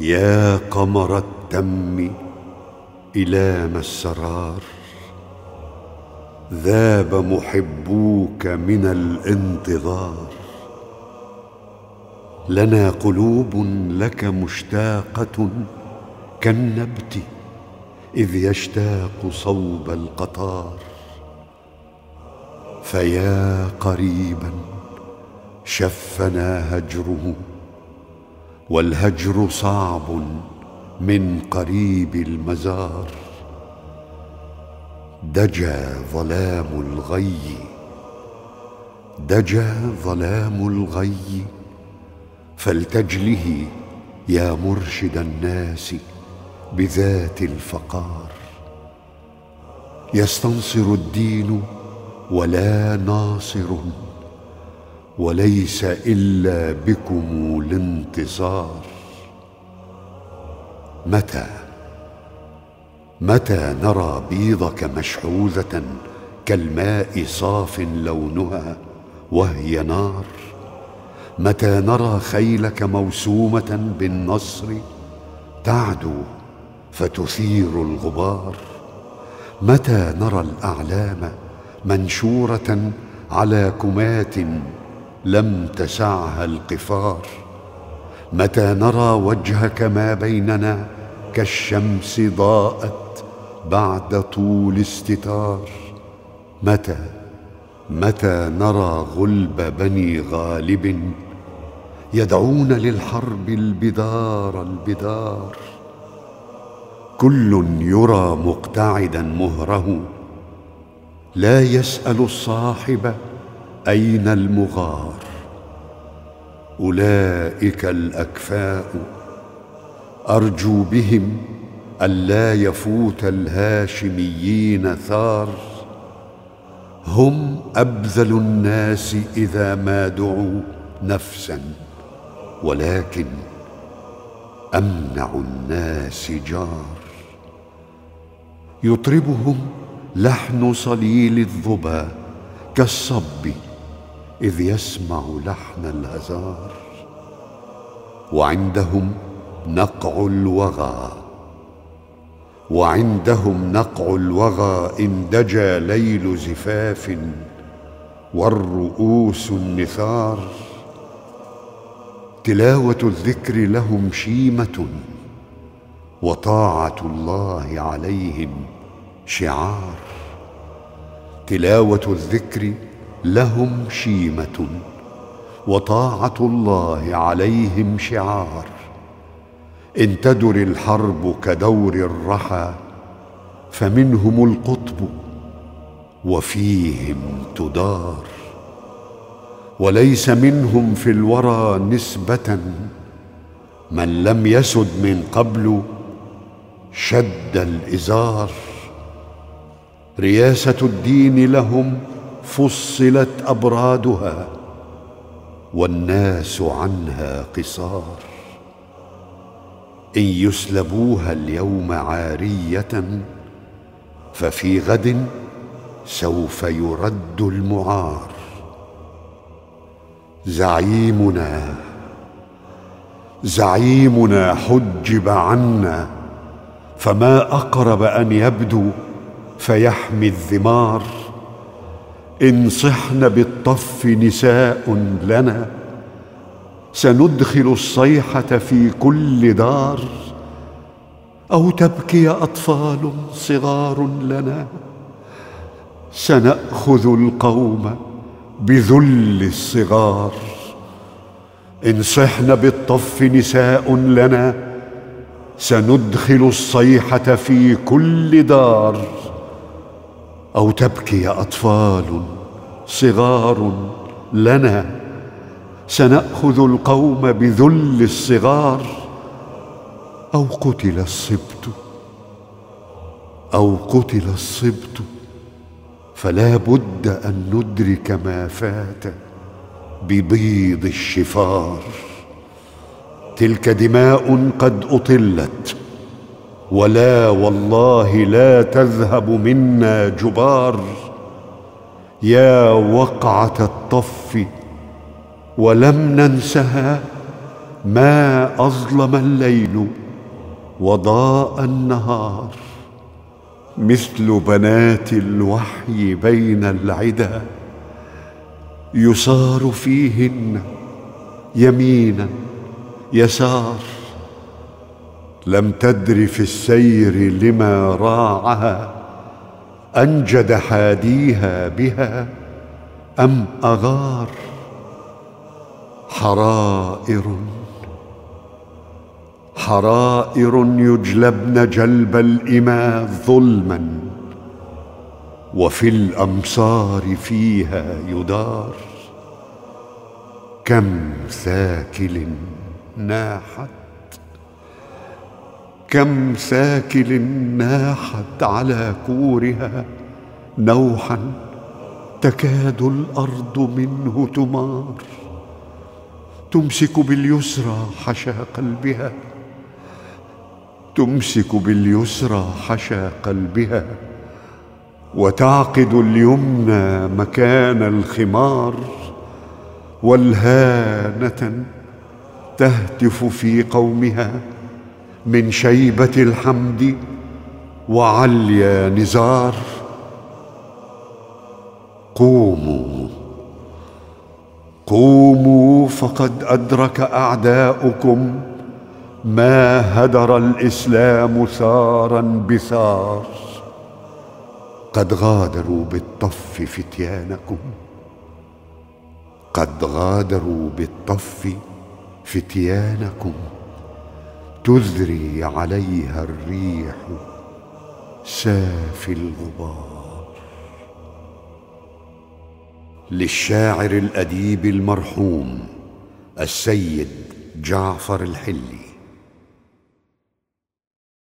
يا قمر التم إلام السرار. ذاب محبوك من الانتظار. لنا قلوب لك مشتاقة كالنبت إذ يشتاق صوب القطار. فيا قريبا شفنا هجره والهجر صعب من قريب المزار. دجا ظلام الغي دجا ظلام الغي فلتجله يا مرشد الناس بذات الفقار. يستنصر الدين ولا ناصر وليس إلا بكم الانتصار. متى؟ متى نرى بيضك مشحوذة كالماء صاف لونها وهي نار؟ متى نرى خيلك موسومة بالنصر تعدو فتثير الغبار؟ متى نرى الأعلام منشورة على كمات لم تسعها القفار. متى نرى وجهك ما بيننا كالشمس ضاءت بعد طول استتار. متى متى نرى غلب بني غالب يدعون للحرب البدار البدار. كل يرى مقتعدا مهره لا يسأل الصاحب أين المغار؟ أولئك الأكفاء. أرجو بهم الا يفوت الهاشميين ثار. هم أبذل الناس إذا ما دعوا نفسا ولكن أمنع الناس جار. يطربهم لحن صليل الظبا كالصب إذ يسمع لحن الهزار وعندهم نقع الوغى وعندهم نقع الوغى إن دجا ليل زفاف والرؤوس النثار تلاوة الذكر لهم شيمة وطاعة الله عليهم شعار تلاوة الذكر لهم شيمة وطاعة الله عليهم شعار. إن تدر الحرب كدور الرحى فمنهم القطب وفيهم تدار. وليس منهم في الورى نسبة من لم يسد من قبل شد الإزار. رياسة الدين لهم فصلت أبرادها والناس عنها قصار. إن يسلبوها اليوم عارية ففي غد سوف يرد المعار. زعيمنا زعيمنا حجب عنا فما أقرب أن يبدو فيحمي الذمار. إن صحن بالطف نساء لنا سندخل الصيحة في كل دار أو تبكي أطفال صغار لنا سنأخذ القوم بذل الصغار. إن صحن بالطف نساء لنا سندخل الصيحة في كل دار. أو تبكي أطفال صغار لنا سنأخذ القوم بذل الصغار أو قتل الصبت أو قتل الصبت فلا بد أن ندرك ما فات ببيض الشفار. تلك دماء قد أطلت ولا والله لا تذهب منا جبار. يا وقعه الطف ولم ننسها ما اظلم الليل وضاء النهار. مثل بنات الوحي بين العدا يصار فيهن يمينا يسار لم تدر في السير لما راعها أنجد حاديها بها أم أغار حرائر؟ حرائر يجلبن جلب الإماء ظلما وفي الأمصار فيها يدار كم ثاكل ناحت؟ كم ثاكل ناحت على كورها نوحا تكاد الأرض منه تمار تمسك باليسرى حشا قلبها تمسك باليسرى حشا قلبها وتعقد اليمنى مكان الخمار والهانة تهتف في قومها. من شيبة الحمد وعليا نزار. قوموا قوموا فقد أدرك أعداؤكم ما هدر الإسلام ثارا بثار قد غادروا بالطف فتيانكم قد غادروا بالطف فتيانكم. تذري عليها الريح سافي الغبار. للشاعر الأديب المرحوم السيد جعفر الحلي.